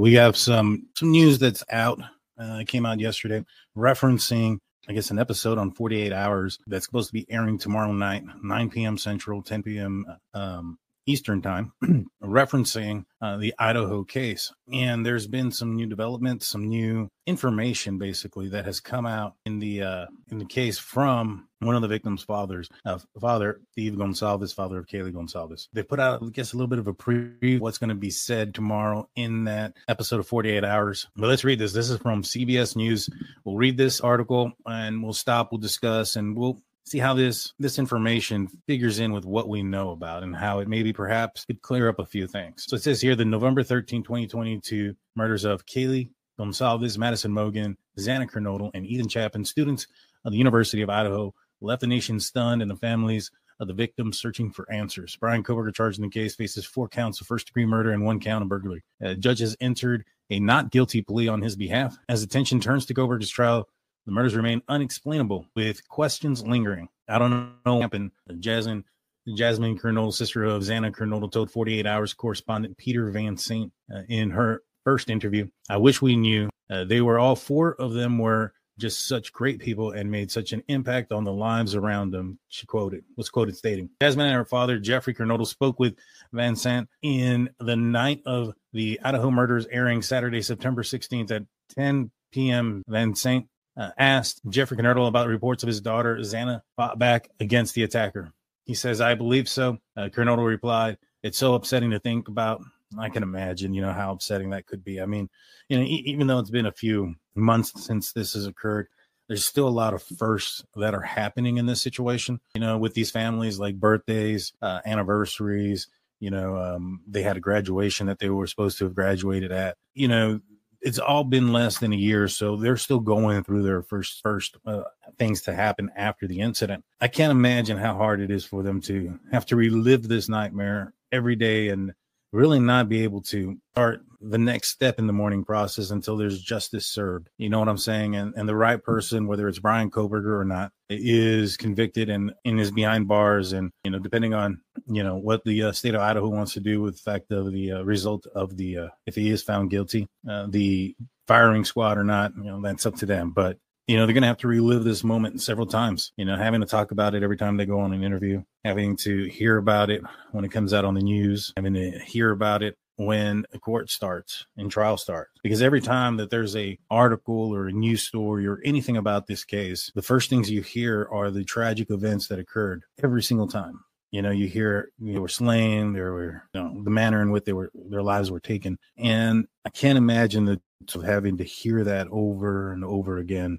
We have some some news that's out. Uh, came out yesterday referencing I guess, an episode on 48 Hours that's supposed to be airing tomorrow night, 9 p.m. Central, 10 p.m. Um, Eastern Time, referencing uh, the Idaho case. And there's been some new developments, some new information, basically, that has come out in the uh, in the case from one of the victims' fathers, uh, father Steve Goncalves, father of Kaylee Goncalves. They put out, I guess, a little bit of a preview what's going to be said tomorrow in that episode of 48 Hours. But let's read this. This is from CBS News. We'll read this article and we'll stop. We'll discuss and we'll see how this this information figures in with what we know about and how it maybe perhaps could clear up a few things. So it says here the November 13, 2022 murders of Kaylee Goncalves, Madison Mogen, Xana Kernodle, and Ethan Chapin, students of the University of Idaho, left the nation stunned and the families of the victims searching for answers. Bryan Kohberger, charged in the case, faces four counts of first degree murder and one count of burglary. Uh, judges entered a not guilty plea on his behalf. As attention turns to Kohberger's trial, the murders remain unexplainable, with questions lingering. I don't know what happened. Jasmine, Jasmine Kernodle, sister of Xana Kernodle, told 48 Hours correspondent Peter Van Sant uh, in her first interview. I wish we knew. Uh, they were all four of them were just such great people and made such an impact on the lives around them. She quoted was quoted stating, Jasmine and her father Jeffrey Kernodle spoke with Van Sant in the night of the Idaho murders airing Saturday, September 16th at 10 p.m. Van Sant uh, asked Jeffrey Kernodle about reports of his daughter Xana fought back against the attacker. He says, I believe so. Uh, replied, It's so upsetting to think about. I can imagine, you know, how upsetting that could be. I mean, you know, e- even though it's been a few months since this has occurred, there's still a lot of firsts that are happening in this situation, you know, with these families like birthdays, uh, anniversaries, you know, um, they had a graduation that they were supposed to have graduated at, you know, it's all been less than a year, so they're still going through their first first uh, things to happen after the incident. I can't imagine how hard it is for them to have to relive this nightmare every day and really not be able to start the next step in the mourning process until there's justice served. You know what I'm saying? And and the right person, whether it's Bryan Kohberger or not, is convicted and, and is behind bars. And you know, depending on you know what the uh, state of Idaho wants to do with the fact of the uh, result of the uh, if he is found guilty, uh, the firing squad or not, you know, that's up to them. But you know, they're going to have to relive this moment several times, you know, having to talk about it every time they go on an interview, having to hear about it when it comes out on the news, having to hear about it when a court starts and trial starts. Because every time that there's a article or a news story or anything about this case the first things you hear are the tragic events that occurred every single time. You know you hear they were slain there were you know the manner in which they were their lives were taken. And i can't imagine the of having to hear that over and over again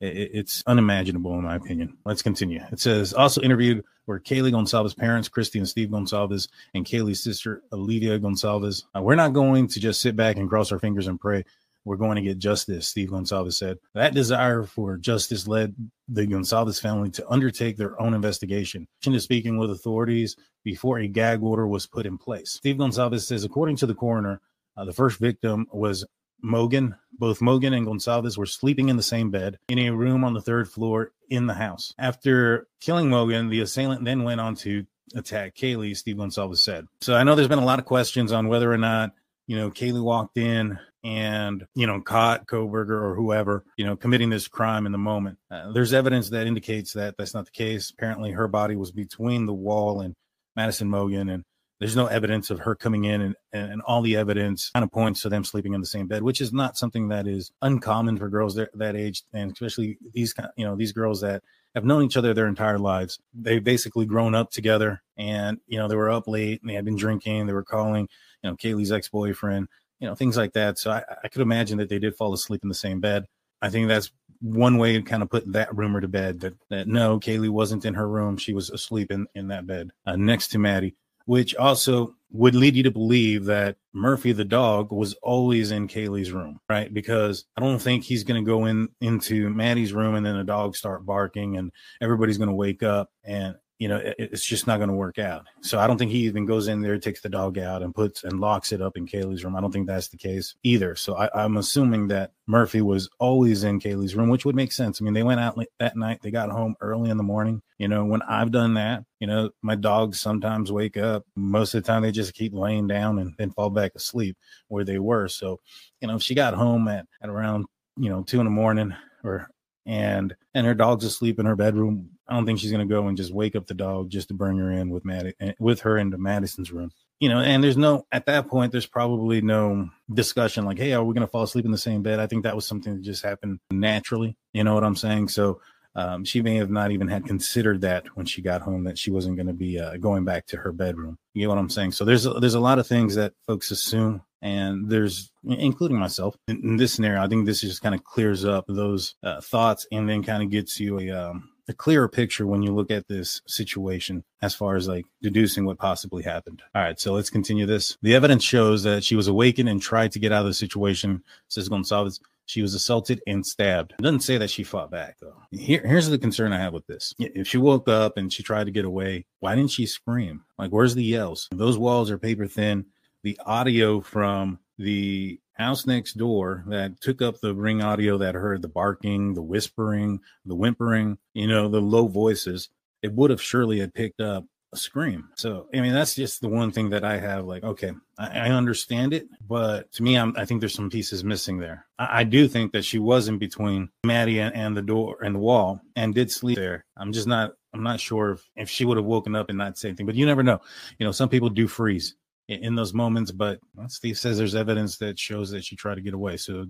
it's unimaginable in my opinion let's continue it says also interviewed were kaylee goncalves parents christy and steve goncalves and kaylee's sister olivia goncalves uh, we're not going to just sit back and cross our fingers and pray we're going to get justice, Steve Goncalves said. That desire for justice led the Goncalves family to undertake their own investigation, into speaking with authorities before a gag order was put in place. Steve Goncalves says, according to the coroner, uh, the first victim was Mogen. Both Mogen and Goncalves were sleeping in the same bed in a room on the third floor in the house. After killing Mogen, the assailant then went on to attack Kaylee, Steve Goncalves said. So I know there's been a lot of questions on whether or not, you know, Kaylee walked in and you know caught Kohberger or whoever you know committing this crime in the moment. Uh, there's evidence that indicates that that's not the case. Apparently, her body was between the wall and Madison Mogen, and there's no evidence of her coming in, and, and all the evidence kind of points to them sleeping in the same bed, which is not something that is uncommon for girls that, that age, and especially these you know these girls that have known each other their entire lives. They've basically grown up together, and you know they were up late and they had been drinking. They were calling you know Kaylee's ex boyfriend you know, things like that. So I, I could imagine that they did fall asleep in the same bed. I think that's one way to kind of put that rumor to bed that, that no, Kaylee wasn't in her room. She was asleep in, in that bed uh, next to Maddie, which also would lead you to believe that Murphy, the dog, was always in Kaylee's room, right? Because I don't think he's going to go in into Maddie's room and then the dog start barking and everybody's going to wake up and you know, it, it's just not going to work out. So I don't think he even goes in there, takes the dog out, and puts and locks it up in Kaylee's room. I don't think that's the case either. So I, I'm assuming that Murphy was always in Kaylee's room, which would make sense. I mean, they went out that night, they got home early in the morning. You know, when I've done that, you know, my dogs sometimes wake up. Most of the time, they just keep laying down and then fall back asleep where they were. So, you know, if she got home at, at around, you know, two in the morning or and and her dog's asleep in her bedroom. I don't think she's gonna go and just wake up the dog just to bring her in with Matt eh, with her into Madison's room. You know, and there's no at that point there's probably no discussion like, hey, are we gonna fall asleep in the same bed? I think that was something that just happened naturally. You know what I'm saying? So um, she may have not even had considered that when she got home that she wasn't going to be uh, going back to her bedroom. You get what I'm saying? So there's a, there's a lot of things that folks assume and there's including myself in, in, this scenario i think this just kind of clears up those uh, thoughts and then kind of gets you a um, a clearer picture when you look at this situation as far as like deducing what possibly happened. All right, so let's continue this. The evidence shows that she was awakened and tried to get out of the situation, says Gonzalez. She was assaulted and stabbed. It doesn't say that she fought back though. Here, here's the concern I have with this. If she woke up and she tried to get away, why didn't she scream? Like, where's the yells? Those walls are paper thin the audio from the house next door that took up the ring audio that heard the barking, the whispering, the whimpering, you know, the low voices, it would have surely had picked up a scream. So, I mean, that's just the one thing that I have like, okay, I, I understand it, but to me, I'm, i think there's some pieces missing there. I, I, do think that she was in between Maddie and, and the door and the wall and did sleep there. I'm just not, I'm not sure if, if she would have woken up and not said anything, but you never know. You know, some people do freeze in those moments. But Steve says there's evidence that shows that she tried to get away. So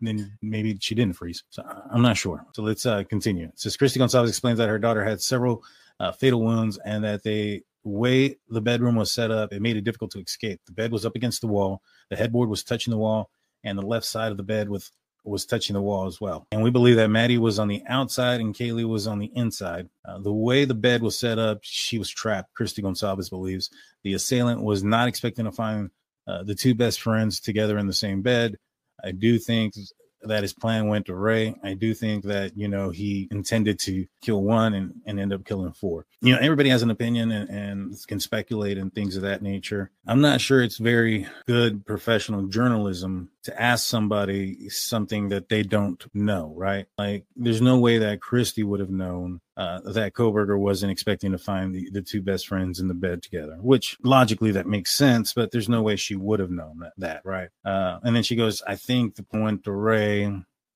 then maybe she didn't freeze. So I'm not sure. So let's uh, continue. It says Christy Gonzalez explains that her daughter had several uh, fatal wounds and that they way the bedroom was set up, it made it difficult to escape. The bed was up against the wall, the headboard was touching the wall, and the left side of the bed with was touching the wall as well. And we believe that Maddie was on the outside and Kaylee was on the inside. Uh, the way the bed was set up, she was trapped. Christy Gonzalez believes the assailant was not expecting to find uh, the two best friends together in the same bed. I do think that his plan went awry. I do think that, you know, he intended to kill one and, and end up killing four. You know, everybody has an opinion and, and can speculate and things of that nature. I'm not sure it's very good professional journalism to ask somebody something that they don't know, right? Like, there's no way that Christy would have known uh, that Kohberger wasn't expecting to find the, the two best friends in the bed together, which logically that makes sense, but there's no way she would have known that, that right? Uh, and then she goes, I think the point to Ray,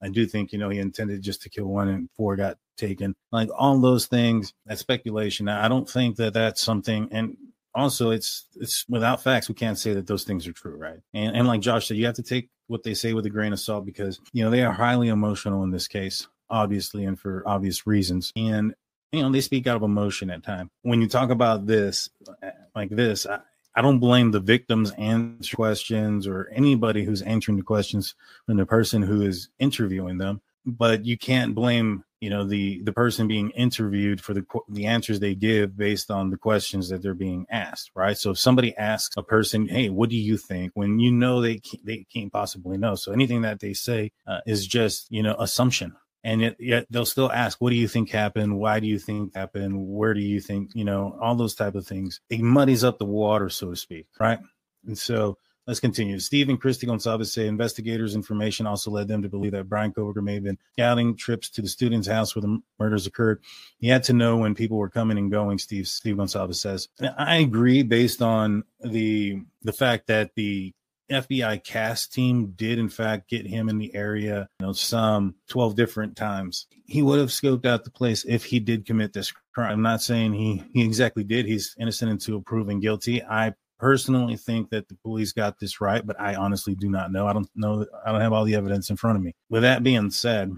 I do think, you know, he intended just to kill one and four got taken. Like all those things, that speculation. I don't think that that's something, and also it's it's without facts we can't say that those things are true right? And, and like josh said you have to take what they say with a grain of salt because you know they are highly emotional in this case obviously and for obvious reasons. And you know they speak out of emotion at time. When you talk about this uh, like this I, I don't blame the victims answer questions or anybody who's answering the questions from the person who is interviewing them but you can't blame you know the the person being interviewed for the the answers they give based on the questions that they're being asked right? So if somebody asks a person hey what do you think? when you know they can't, they can't possibly know. So anything that they say uh, is just you know assumption. And yet, yet they'll still ask what do you think happened? Why do you think happened? Where do you think you know all those type of things. It muddies up the water so to speak right? And so Let's continue. Steve and Christy Gonzalez say investigators' information also led them to believe that Bryan Kohberger may have been scouting trips to the student's house where the murders occurred. He had to know when people were coming and going. Steve Steve Gonzalez says. I agree based on the the fact that the FBI CAST team did in fact get him in the area, you know, some 12 different times. He would have scoped out the place if he did commit this crime. I'm not saying he he exactly did. He's innocent until proven guilty. I personally think that the police got this right, but I honestly do not know. I don't know. I don't have all the evidence in front of me. With that being said,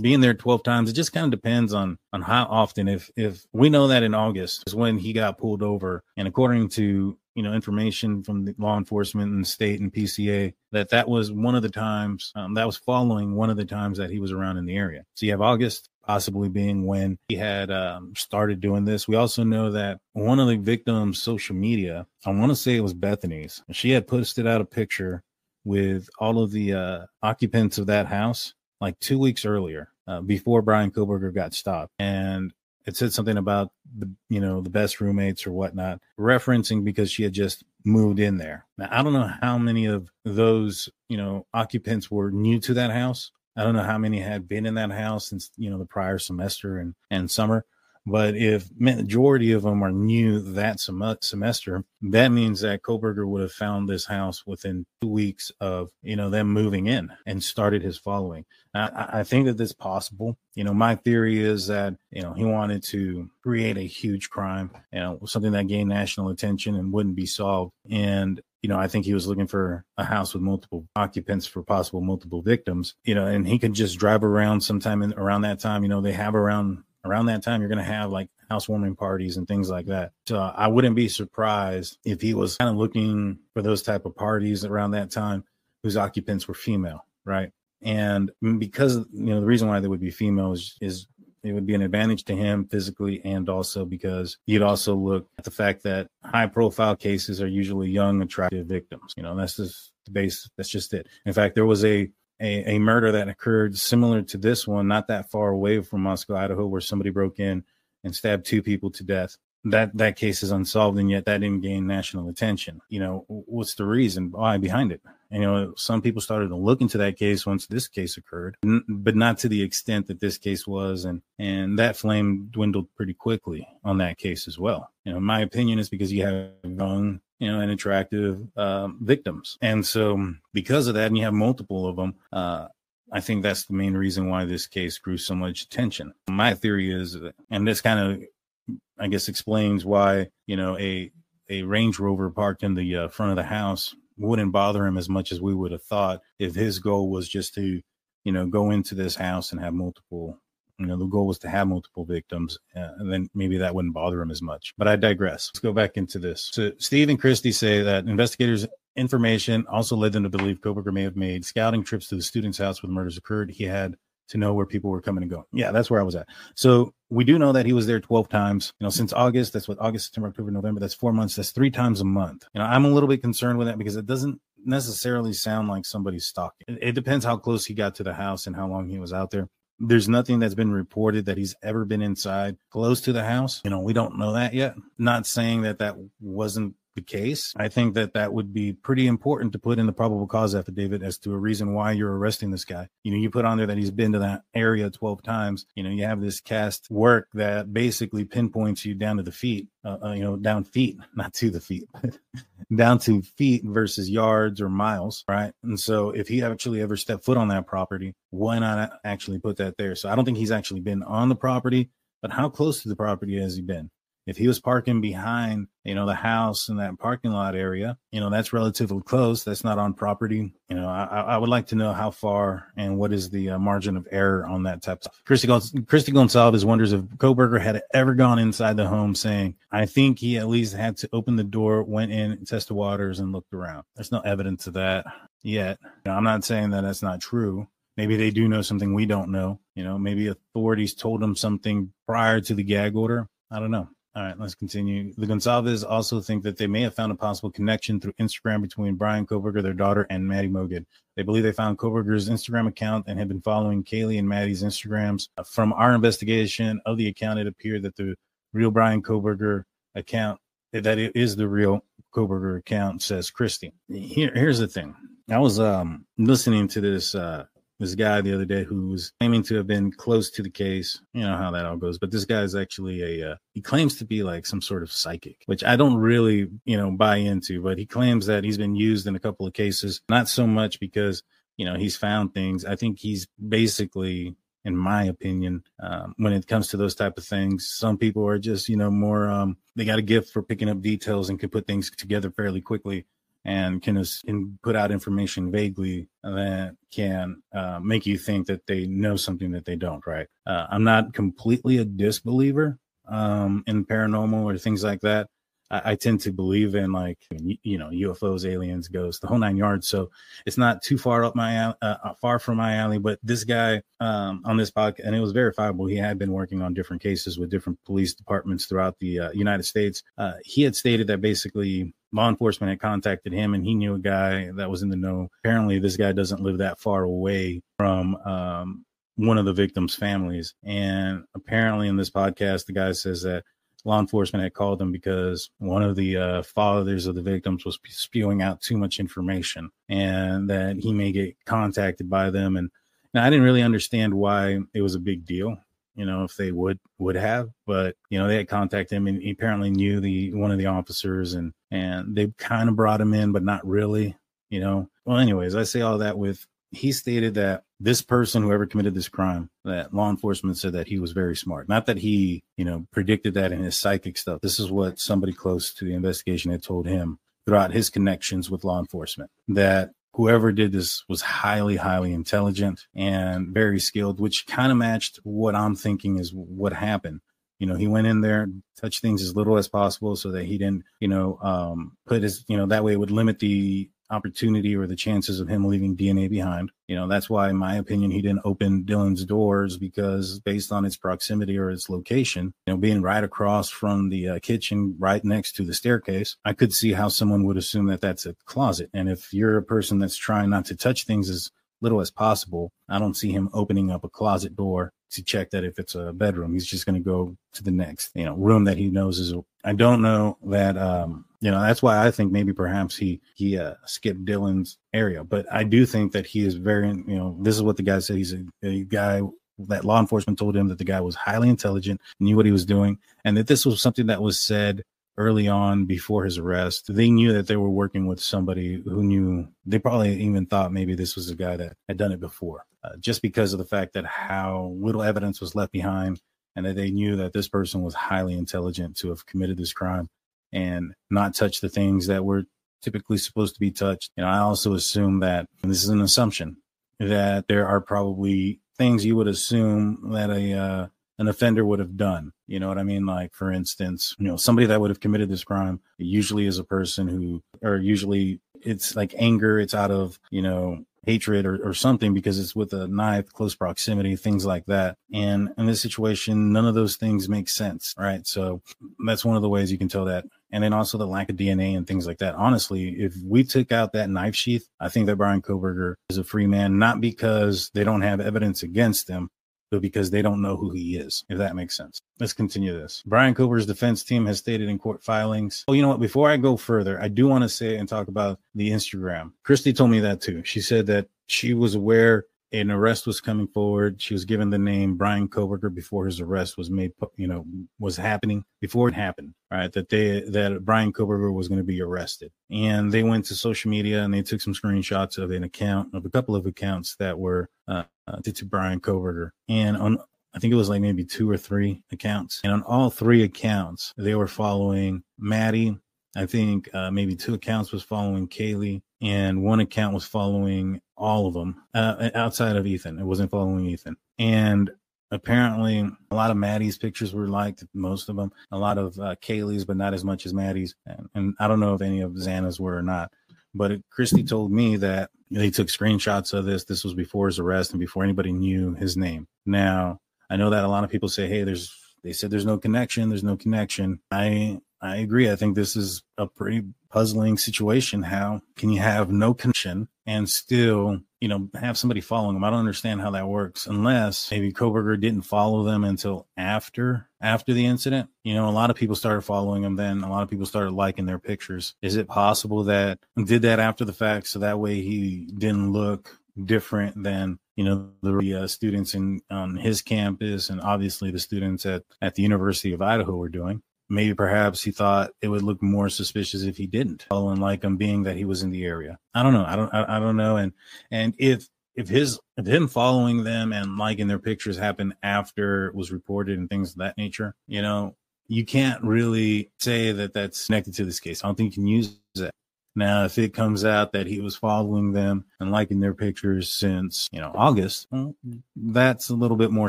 being there 12 times, it just kind of depends on on how often. If if we know that in August is when he got pulled over, and according to you know information from the law enforcement and state and PCA that that was one of the times um, that was following one of the times that he was around in the area. So you have August, possibly being when he had um, started doing this. We also know that one of the victims' social media, I want to say it was Bethany's, she had posted out a picture with all of the uh, occupants of that house like two weeks earlier uh, before Bryan Kohberger got stopped. And it said something about the you know the best roommates or whatnot, referencing because she had just moved in there. Now I don't know how many of those you know occupants were new to that house. I don't know how many had been in that house since you know the prior semester and and summer. But if majority of them are new that sem- semester, that means that Kohberger would have found this house within two weeks of you know them moving in and started his following. I, I think that this possible. You know, my theory is that you know he wanted to create a huge crime, you know, something that gained national attention and wouldn't be solved. And you know, I think he was looking for a house with multiple occupants for possible multiple victims, you know, and he could just drive around sometime in, around that time. You know, they have around around that time you're going to have like housewarming parties and things like that. So I wouldn't be surprised if he was kind of looking for those type of parties around that time whose occupants were female, right? And because you know the reason why they would be female is, is it would be an advantage to him physically and also because you'd also look at the fact that high profile cases are usually young attractive victims you know that's just the base that's just it in fact there was a a, a murder that occurred similar to this one, not that far away from Moscow, Idaho, where somebody broke in and stabbed two people to death. That that case is unsolved, and yet that didn't gain national attention. You know, what's the reason why behind it? You know, some people started to look into that case once this case occurred, but not to the extent that this case was, and and that flame dwindled pretty quickly on that case as well. You know, my opinion is because you have young you know, and attractive um, victims. And so, because of that, and you have multiple of them, uh, I think that's the main reason why this case grew so much attention. My theory is, and this kind of, I guess, explains why you know a a Range Rover parked in the uh, front of the house wouldn't bother him as much as we would have thought if his goal was just to, you know, go into this house and have multiple you know the goal was to have multiple victims uh, and then maybe that wouldn't bother him as much. But i digress. Let's go back into this. So steve and christy say that investigators information also led them to believe Kohberger may have made scouting trips to the student's house where the murders occurred. He had to know where people were coming and going. Yeah that's where i was at. So we do know that he was there 12 times you know since august. That's what august september october november. That's four months. That's three times a month. You know i'm a little bit concerned with that because it doesn't necessarily sound like somebody's stalking. It, it depends how close he got to the house and how long he was out there. There's nothing that's been reported that he's ever been inside close to the house. You know, we don't know that yet. Not saying that that wasn't the case. I think that that would be pretty important to put in the probable cause affidavit as to a reason why you're arresting this guy. You know, you put on there that he's been to that area 12 times. You know, you have this cast work that basically pinpoints you down to the feet, uh, uh, you know, down feet, not to the feet, down to feet versus yards or miles, right? And so if he actually ever stepped foot on that property, why not actually put that there? So I don't think he's actually been on the property, but how close to the property has he been? If he was parking behind, you know, the house in that parking lot area, you know, that's relatively close. That's not on property. You know, I, I would like to know how far and what is the uh, margin of error on that type of stuff. Christy, Christy Goncalves wonders if Kohberger had ever gone inside the home saying, I think he at least had to open the door, went in, tested waters, and looked around. There's no evidence of that yet. I'm not saying that that's not true. Maybe they do know something we don't know. You know, maybe authorities told them something prior to the gag order. I don't know. All right, let's continue. The Goncalves also think that they may have found a possible connection through Instagram between Bryan Kohberger, their daughter, and Maddie Mogen. They believe they found Kohberger's Instagram account and had been following Kaylee and Maddie's Instagrams. From our investigation of the account, it appeared that the real Bryan Kohberger account, that it is the real Kohberger account, says Christy. Here, here's the thing. I was um, listening to this uh, this guy the other day who was claiming to have been close to the case. You know how that all goes, but this guy is actually a uh, he claims to be like some sort of psychic, which I don't really you know buy into. But he claims that he's been used in a couple of cases, not so much because you know he's found things. I think he's basically in my opinion um, when it comes to those type of things some people are just you know more um, they got a gift for picking up details and can put things together fairly quickly and can, can put out information vaguely that can uh, make you think that they know something that they don't, right? Uh, I'm not completely a disbeliever um, in paranormal or things like that. I, I, tend to believe in like, you know, UFOs, aliens, ghosts, the whole nine yards. So it's not too far up my, uh, uh, far from my alley. But this guy um, on this podcast, and it was verifiable, he had been working on different cases with different police departments throughout the uh, United States. Uh, he had stated that basically law enforcement had contacted him and he knew a guy that was in the know. Apparently, this guy doesn't live that far away from um, one of the victims' families. And apparently, in this podcast, the guy says that law enforcement had called him because one of the uh, fathers of the victims was spewing out too much information and that he may get contacted by them. And, and I didn't really understand why it was a big deal you know, if they would would have, but you know, they had contacted him and he apparently knew the one of the officers and and they kind of brought him in, but not really, you know. Well, anyways, I say all that with he stated that this person, whoever committed this crime, that law enforcement said that he was very smart. Not that he, you know, predicted that in his psychic stuff. This is what somebody close to the investigation had told him throughout his connections with law enforcement that whoever did this was highly, highly intelligent and very skilled, which kind of matched what I'm thinking is what happened. You know, he went in there, touched things as little as possible so that he didn't, you know, um, put his, you know, that way it would limit the opportunity or the chances of him leaving DNA behind. You know, that's why, in my opinion, he didn't open Dylan's doors because based on its proximity or its location, you know, being right across from the uh, kitchen, right next to the staircase, I could see how someone would assume that that's a closet. And if you're a person that's trying not to touch things as little as possible, I don't see him opening up a closet door to check that if it's a bedroom. He's just going to go to the next, you know, room that he knows is. I don't know that um, you know that's why i think maybe perhaps he he uh, skipped dylan's area but i do think that he is very you know this is what the guy said he's a, a guy that law enforcement told him that the guy was highly intelligent knew what he was doing and that this was something that was said early on before his arrest they knew that they were working with somebody who knew they probably even thought maybe this was a guy that had done it before uh, just because of the fact that how little evidence was left behind and that they knew that this person was highly intelligent to have committed this crime and not touch the things that were typically supposed to be touched. And I also assume that, and this is an assumption, that there are probably things you would assume that a uh, an offender would have done. You know what I mean? Like, for instance, you know, somebody that would have committed this crime usually is a person who, or usually it's like anger. It's out of, you know, hatred or, or something because it's with a knife, close proximity, things like that. And in this situation, none of those things make sense, right? So that's one of the ways you can tell that. And then also the lack of DNA and things like that. Honestly, if we took out that knife sheath, I think that Bryan Kohberger is a free man, not because they don't have evidence against him, but because they don't know who he is, if that makes sense. Let's continue this. Brian Cooper's defense team has stated in court filings. Oh, you know what? Before I go further, I do want to say and talk about the Instagram. Christy told me that too. She said that she was aware an arrest was coming forward. She was given the name Bryan Kohberger before his arrest was made, you know, was happening before it happened, right? That they, that Bryan Kohberger was going to be arrested. And they went to social media and they took some screenshots of an account, of a couple of accounts that were, uh, uh to, to Bryan Kohberger. And on, I think it was like maybe two or three accounts. And on all three accounts, they were following Maddie. I think uh, maybe two accounts was following Kaylee and one account was following all of them uh, outside of Ethan. It wasn't following Ethan. And apparently, a lot of Maddie's pictures were liked, most of them. A lot of uh, Kaylee's, but not as much as Maddie's. And, and I don't know if any of Xana's were or not. But Christy told me that they took screenshots of this. This was before his arrest and before anybody knew his name. Now, I know that a lot of people say, hey, there's, they said there's no connection. There's no connection. I I agree. I think this is a pretty puzzling situation. How can you have no connection and still, you know, have somebody following them? I don't understand how that works unless maybe Kohberger didn't follow them until after after the incident. You know, a lot of people started following them then. A lot of people started liking their pictures. Is it possible that did that after the fact so that way he didn't look different than you know the uh, students in on his campus and obviously the students at at the University of Idaho were doing maybe perhaps he thought it would look more suspicious if he didn't. Follow and like him being that he was in the area. I don't know. I don't I, don't know. And and if if his if him following them and liking their pictures happened after it was reported and things of that nature you know you can't really say that that's connected to this case. I don't think you can use that now, if it comes out that he was following them and liking their pictures since, you know, August, well, that's a little bit more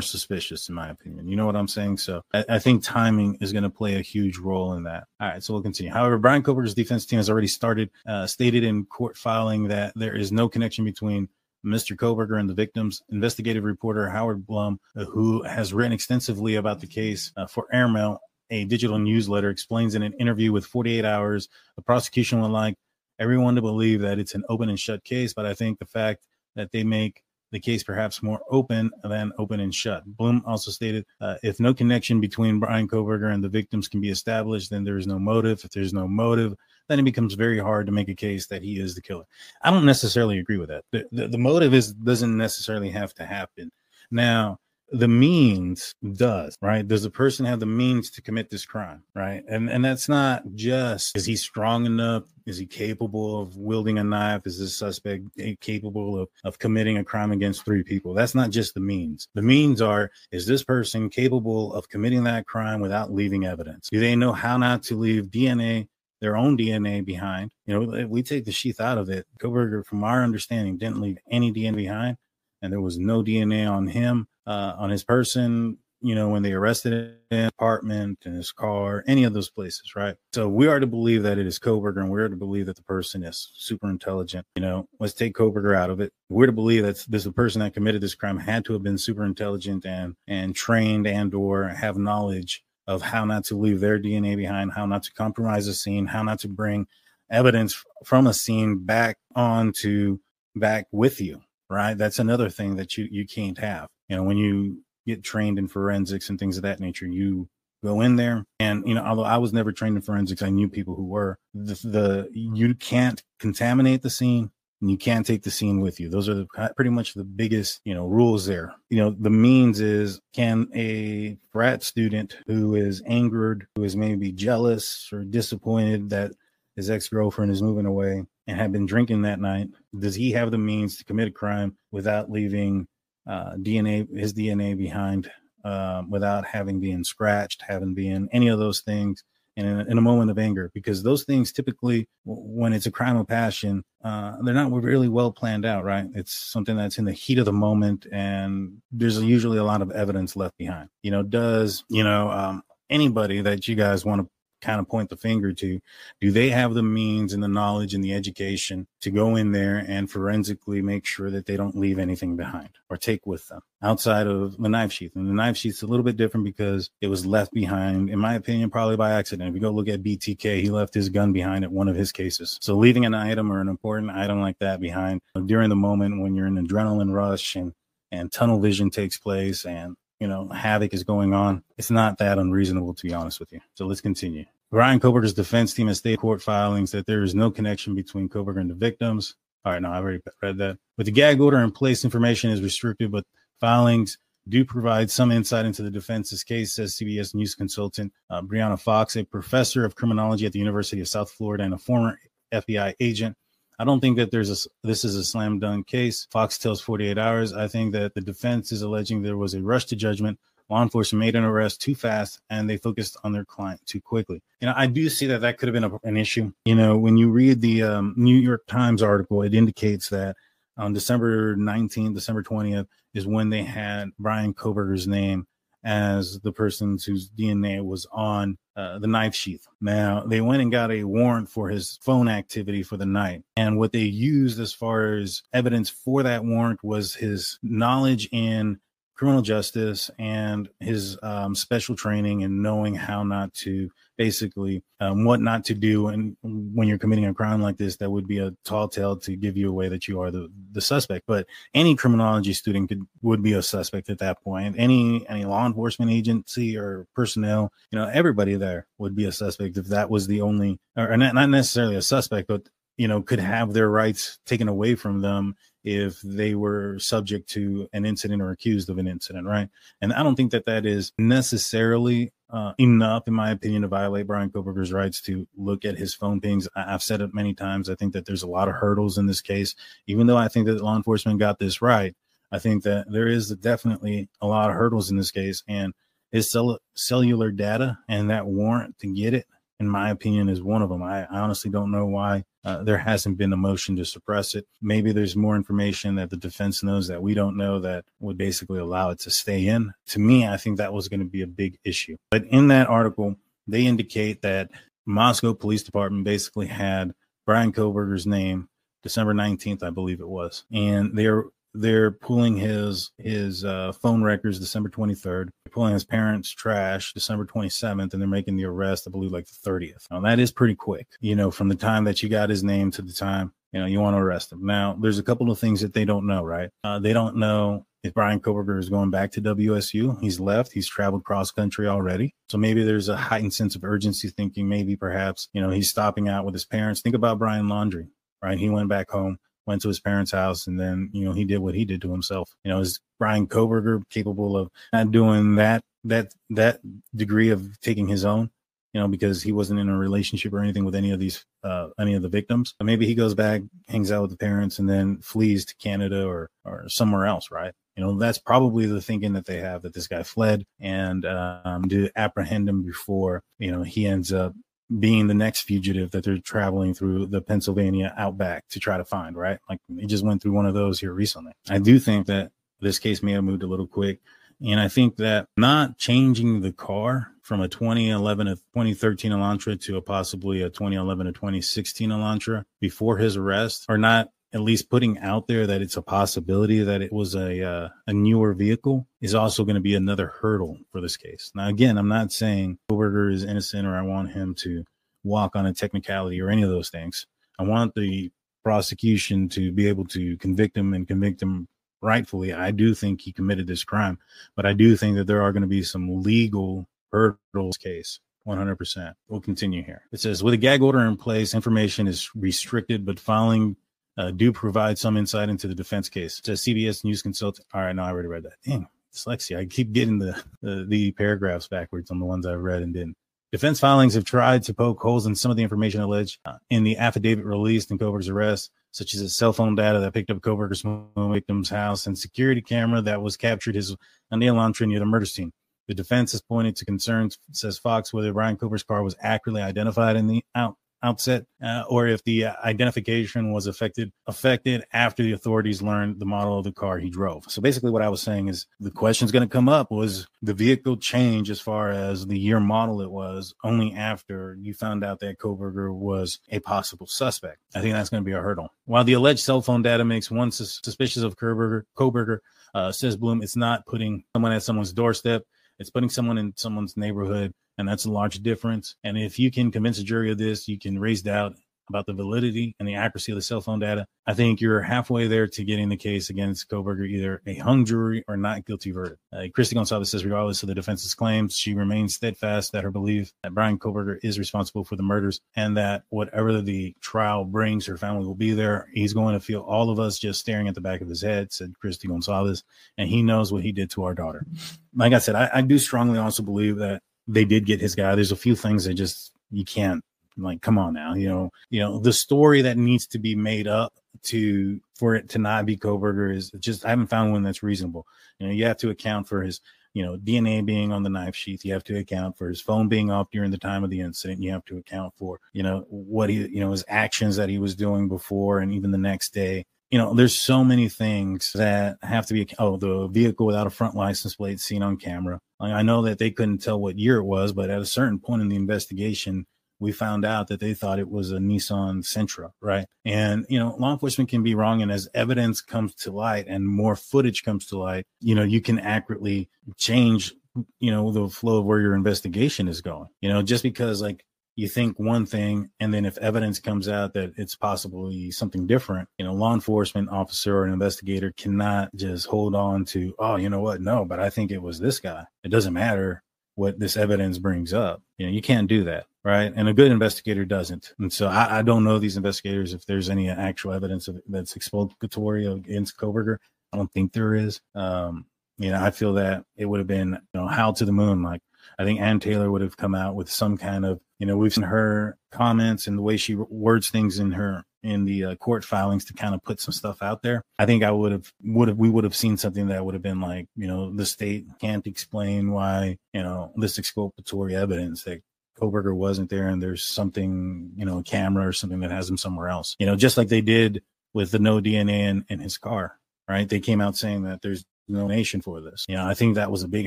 suspicious in my opinion. You know what I'm saying? So I, I think timing is going to play a huge role in that. All right. So we'll continue. However, Bryan Kohberger's defense team has already started, uh, stated in court filing that there is no connection between Mr. Kohberger and the victims. Investigative reporter Howard Blum, who has written extensively about the case uh, for Airmail, a digital newsletter, explains in an interview with 48 Hours the prosecution would like everyone to believe that it's an open and shut case. But I think the fact that they make the case perhaps more open than open and shut. Blum also stated uh, if no connection between Bryan Kohberger and the victims can be established, then there is no motive. If there's no motive, then it becomes very hard to make a case that he is the killer. I don't necessarily agree with that. The, the, the motive is doesn't necessarily have to happen. Now, the means does right? Does the person have the means to commit this crime right? And and that's not just is he strong enough? Is he capable of wielding a knife? Is this suspect eh, capable of, of committing a crime against three people? That's not just the means. The means are is this person capable of committing that crime without leaving evidence? Do they know how not to leave dna their own DNA behind. You know, we take the sheath out of it. Kohberger, from our understanding, didn't leave any DNA behind, and there was no DNA on him uh, on his person, you know, when they arrested him, in apartment and his car, any of those places, right? So we are to believe that it is Kohberger, and we're to believe that the person is super intelligent. You know, let's take Kohberger out of it. We're to believe that this the person that committed this crime had to have been super intelligent and and trained and or have knowledge of how not to leave their DNA behind, how not to compromise a scene, how not to bring evidence from a scene back onto back with you, right? That's another thing that you you can't have. You know, when you get trained in forensics and things of that nature, you go in there and you know although i was never trained in forensics i knew people who were the, the you can't contaminate the scene and you can't take the scene with you. Those are the, uh, pretty much the biggest you know rules there. You know the means is can a frat student who is angered who is maybe jealous or disappointed that his ex-girlfriend is moving away and had been drinking that night does he have the means to commit a crime without leaving uh, DNA, his DNA behind uh, without having been scratched, having been any of those things. In a, in a moment of anger, because those things typically, when it's a crime of passion, uh, they're not really well planned out, right? It's something that's in the heat of the moment, and there's usually a lot of evidence left behind. You know, does you know um, anybody that you guys want to kind of point the finger to do they have the means and the knowledge and the education to go in there and forensically make sure that they don't leave anything behind or take with them outside of the knife sheath? And the knife sheath's a little bit different because it was left behind in my opinion probably by accident. If you go look at btk he left his gun behind at one of his cases. So leaving an item or an important item like that behind during the moment when you're in adrenaline rush and and tunnel vision takes place and you know, havoc is going on. It's not that unreasonable, to be honest with you. So let's continue. Bryan Kohberger's defense team has state court filings that there is no connection between Kohberger and the victims. All right, no, I've already read that. With the gag order in place, information is restricted, but filings do provide some insight into the defense's case, says CBS News consultant uh, Bryanna Fox, a professor of criminology at the University of South Florida and a former FBI agent. I don't think that there's a this is a slam dunk case. Fox tells 48 hours. I think that the defense is alleging there was a rush to judgment. Law enforcement made an arrest too fast and they focused on their client too quickly. You know, I do see that that could have been a, an issue. You know, when you read the um, New York Times article, it indicates that on December 19th, December 20th is when they had Bryan Kohberger's name as the person whose DNA was on uh, the knife sheath. Now, they went and got a warrant for his phone activity for the night. And what they used as far as evidence for that warrant was his knowledge in criminal justice and his um, special training and knowing how not to basically um, what not to do and when you're committing a crime like this that would be a tall tale to give you away that you are the, the suspect. But any criminology student could would be a suspect at that point. Any any law enforcement agency or personnel you know everybody there would be a suspect if that was the only or not, not necessarily a suspect but you know could have their rights taken away from them if they were subject to an incident or accused of an incident, right? And I don't think that that is necessarily uh, enough, in my opinion, to violate bryan Kohberger's rights to look at his phone pings. I- have said it many times. I think that there's a lot of hurdles in this case. Even though I think that law enforcement got this right, I think that there is definitely a lot of hurdles in this case. And his cell- cellular data and that warrant to get it in my opinion, is one of them. I, I honestly don't know why uh, there hasn't been a motion to suppress it. Maybe there's more information that the defense knows that we don't know that would basically allow it to stay in. To me, I think that was going to be a big issue. But in that article, they indicate that Moscow Police Department basically had Bryan Kohberger's name December 19th, I believe it was. And they're they're pulling his his uh, phone records December 23rd. They're pulling his parents' trash December 27th, and they're making the arrest, I believe, like the 30th. Now that is pretty quick, you know, from the time that you got his name to the time You know, you want to arrest him. Now, there's a couple of things that they don't know, right? Uh, they don't know if Bryan Kohberger is going back to WSU. He's left. He's traveled cross country already. So maybe there's a heightened sense of urgency thinking maybe perhaps, you know, he's stopping out with his parents. Think about Brian Laundrie, right? He went back home, went to his parents' house, and then, you know, he did what he did to himself. You know, is Bryan Kohberger capable of not doing that, that, that degree of taking his own? you know, because he wasn't in a relationship or anything with any of these, uh, any of the victims. But maybe he goes back, hangs out with the parents, and then flees to Canada or or somewhere else, right? You know, that's probably the thinking that they have that this guy fled and um, to apprehend him before you know he ends up being the next fugitive that they're traveling through the Pennsylvania outback to try to find, right? Like he just went through one of those here recently. I do think that this case may have moved a little quick. And I think that not changing the car from a 2011 to 2013 Elantra to a possibly a 2011 to 2016 Elantra before his arrest, or not at least putting out there that it's a possibility that it was a uh, a newer vehicle is also going to be another hurdle for this case. Now, again, I'm not saying Kohberger is innocent or I want him to walk on a technicality or any of those things. I want the prosecution to be able to convict him and convict him rightfully, I do think he committed this crime, but I do think that there are going to be some legal hurdles case. 100%. We'll continue here. It says with a gag order in place, information is restricted, but filing uh, do provide some insight into the defense case. Says CBS News Consultant. All right, no, I already read that. Dang, dyslexia. I keep getting the, the, paragraphs backwards on the ones I've read and didn't. Defense filings have tried to poke holes in some of the information alleged uh, in the affidavit released in Kohberger's arrest such as his cell phone data that picked up Kohberger's victim's house and security camera that was captured his on the Elantra near the murder scene. The defense has pointed to concerns, says Fox, whether Bryan Kohberger's car was accurately identified in the out, outset, uh, or if the uh, identification was affected affected after the authorities learned the model of the car he drove. So basically, what I was saying is the question's going to come up: was the vehicle change as far as the year model it was only after you found out that kohberger was a possible suspect? I think that's going to be a hurdle. While the alleged cell phone data makes one sus- suspicious of koberger Kohberger uh, says blum it's not putting someone at someone's doorstep. It's putting someone in someone's neighborhood and that's a large difference. And if you can convince a jury of this, you can raise doubt about the validity and the accuracy of the cell phone data. I think you're halfway there to getting the case against Kohberger either a hung jury or not guilty verdict. Uh, Christy Gonzalez says, regardless of the defense's claims, she remains steadfast that her belief that Bryan Kohberger is responsible for the murders and that whatever the trial brings, her family will be there. He's going to feel all of us just staring at the back of his head, said Christy Gonzalez, and he knows what he did to our daughter. Like I said, I, I do strongly also believe that they did get his guy. There's a few things that just you can't like come on now you know you know the story that needs to be made up to for it to not be Kohberger is just I haven't found one that's reasonable. You know, you have to account for his you know DNA being on the knife sheath. You have to account for his phone being off during the time of the incident. You have to account for you know what he you know his actions that he was doing before and even the next day you know, there's so many things that have to be. Oh, the vehicle without a front license plate seen on camera. I know that they couldn't tell what year it was, but at a certain point in the investigation, we found out that they thought it was a Nissan Sentra, right? And, you know, law enforcement can be wrong. And as evidence comes to light and more footage comes to light, you know, you can accurately change, you know, the flow of where your investigation is going. You know, just because like you think one thing and then if evidence comes out that it's possibly something different you know law enforcement officer or an investigator cannot just hold on to oh you know what? No but i think it was this guy. It doesn't matter what this evidence brings up. You know you can't do that right? And a good investigator doesn't. And so i, I don't know these investigators if there's any actual evidence of, that's exculpatory against kohberger i don't think there is. Um you know i feel that it would have been you know how to the moon like I think Anne Taylor would have come out with some kind of, you know, we've seen her comments and the way she words things in her in the uh, court filings to kind of put some stuff out there. I think I would have would have we would have seen something that would have been like, you know, the state can't explain why, you know, this exculpatory evidence that Kohberger wasn't there and there's something, you know, a camera or something that has him somewhere else. You know, just like they did with the no DNA in, in his car, right? They came out saying that there's donation for this. You know, I think that was a big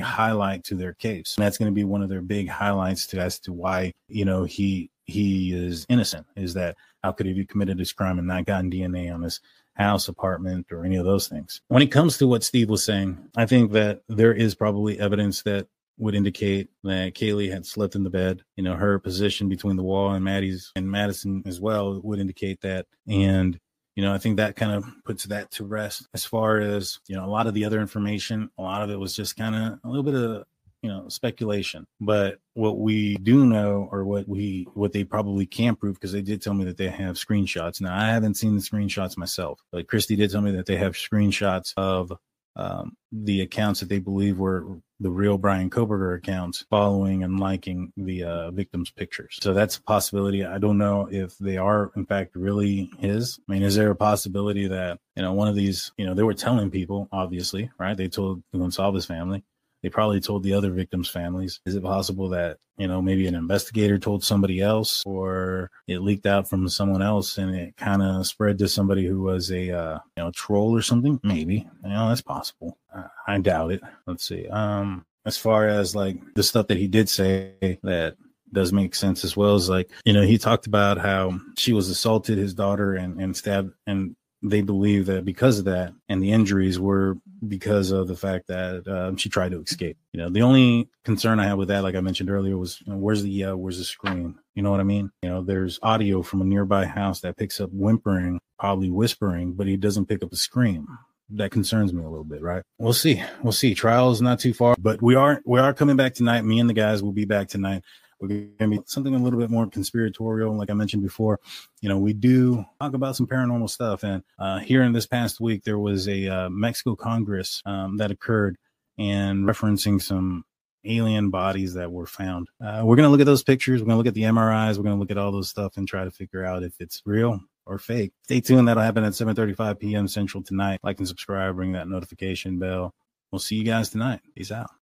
highlight to their case. And that's going to be one of their big highlights to as to why, you know, he he is innocent is that how could he have committed this crime and not gotten DNA on his house, apartment, or any of those things. When it comes to what Steve was saying, I think that there is probably evidence that would indicate that Kaylee had slept in the bed. You know, her position between the wall and Maddie's and Madison as well would indicate that. And you know, I think that kind of puts that to rest. As far as you know, a lot of the other information, a lot of it was just kind of a little bit of you know speculation but what we do know or what we what they probably can't prove because they did tell me that they have screenshots now i haven't seen the screenshots myself but christy did tell me that they have screenshots of um, the accounts that they believe were the real Bryan Kohberger accounts following and liking the uh, victims' pictures. So that's a possibility. I don't know if they are, in fact, really his. I mean, is there a possibility that, you know, one of these, you know, they were telling people, obviously, right? They told Goncalves family they probably told the other victims' families. Is it possible that, you know, maybe an investigator told somebody else or it leaked out from someone else and it kind of spread to somebody who was a, uh, you know, troll or something? Maybe. You know, that's possible. I, I doubt it. Let's see. Um, as far as like the stuff that he did say that does make sense as well as like you know he talked about how she was assaulted his daughter and and stabbed and they believe that because of that and the injuries were because of the fact that um, she tried to escape. You know, the only concern I had with that, like I mentioned earlier, was you know, where's the uh, where's the scream? You know what I mean? You know, there's audio from a nearby house that picks up whimpering, probably whispering, but he doesn't pick up a scream. That concerns me a little bit, right? We'll see. We'll see. Trial is not too far, but we are we are coming back tonight. Me and the guys will be back tonight. We're going to be something a little bit more conspiratorial. Like I mentioned before, you know, we do talk about some paranormal stuff. And uh, here in this past week, there was a uh, Mexico Congress um, that occurred and referencing some alien bodies that were found. Uh, we're going to look at those pictures. We're going to look at the MRIs. We're going to look at all those stuff and try to figure out if it's real or fake. Stay tuned. That'll happen at 7:35 p.m. Central tonight. Like and subscribe. Ring that notification bell. We'll see you guys tonight. Peace out.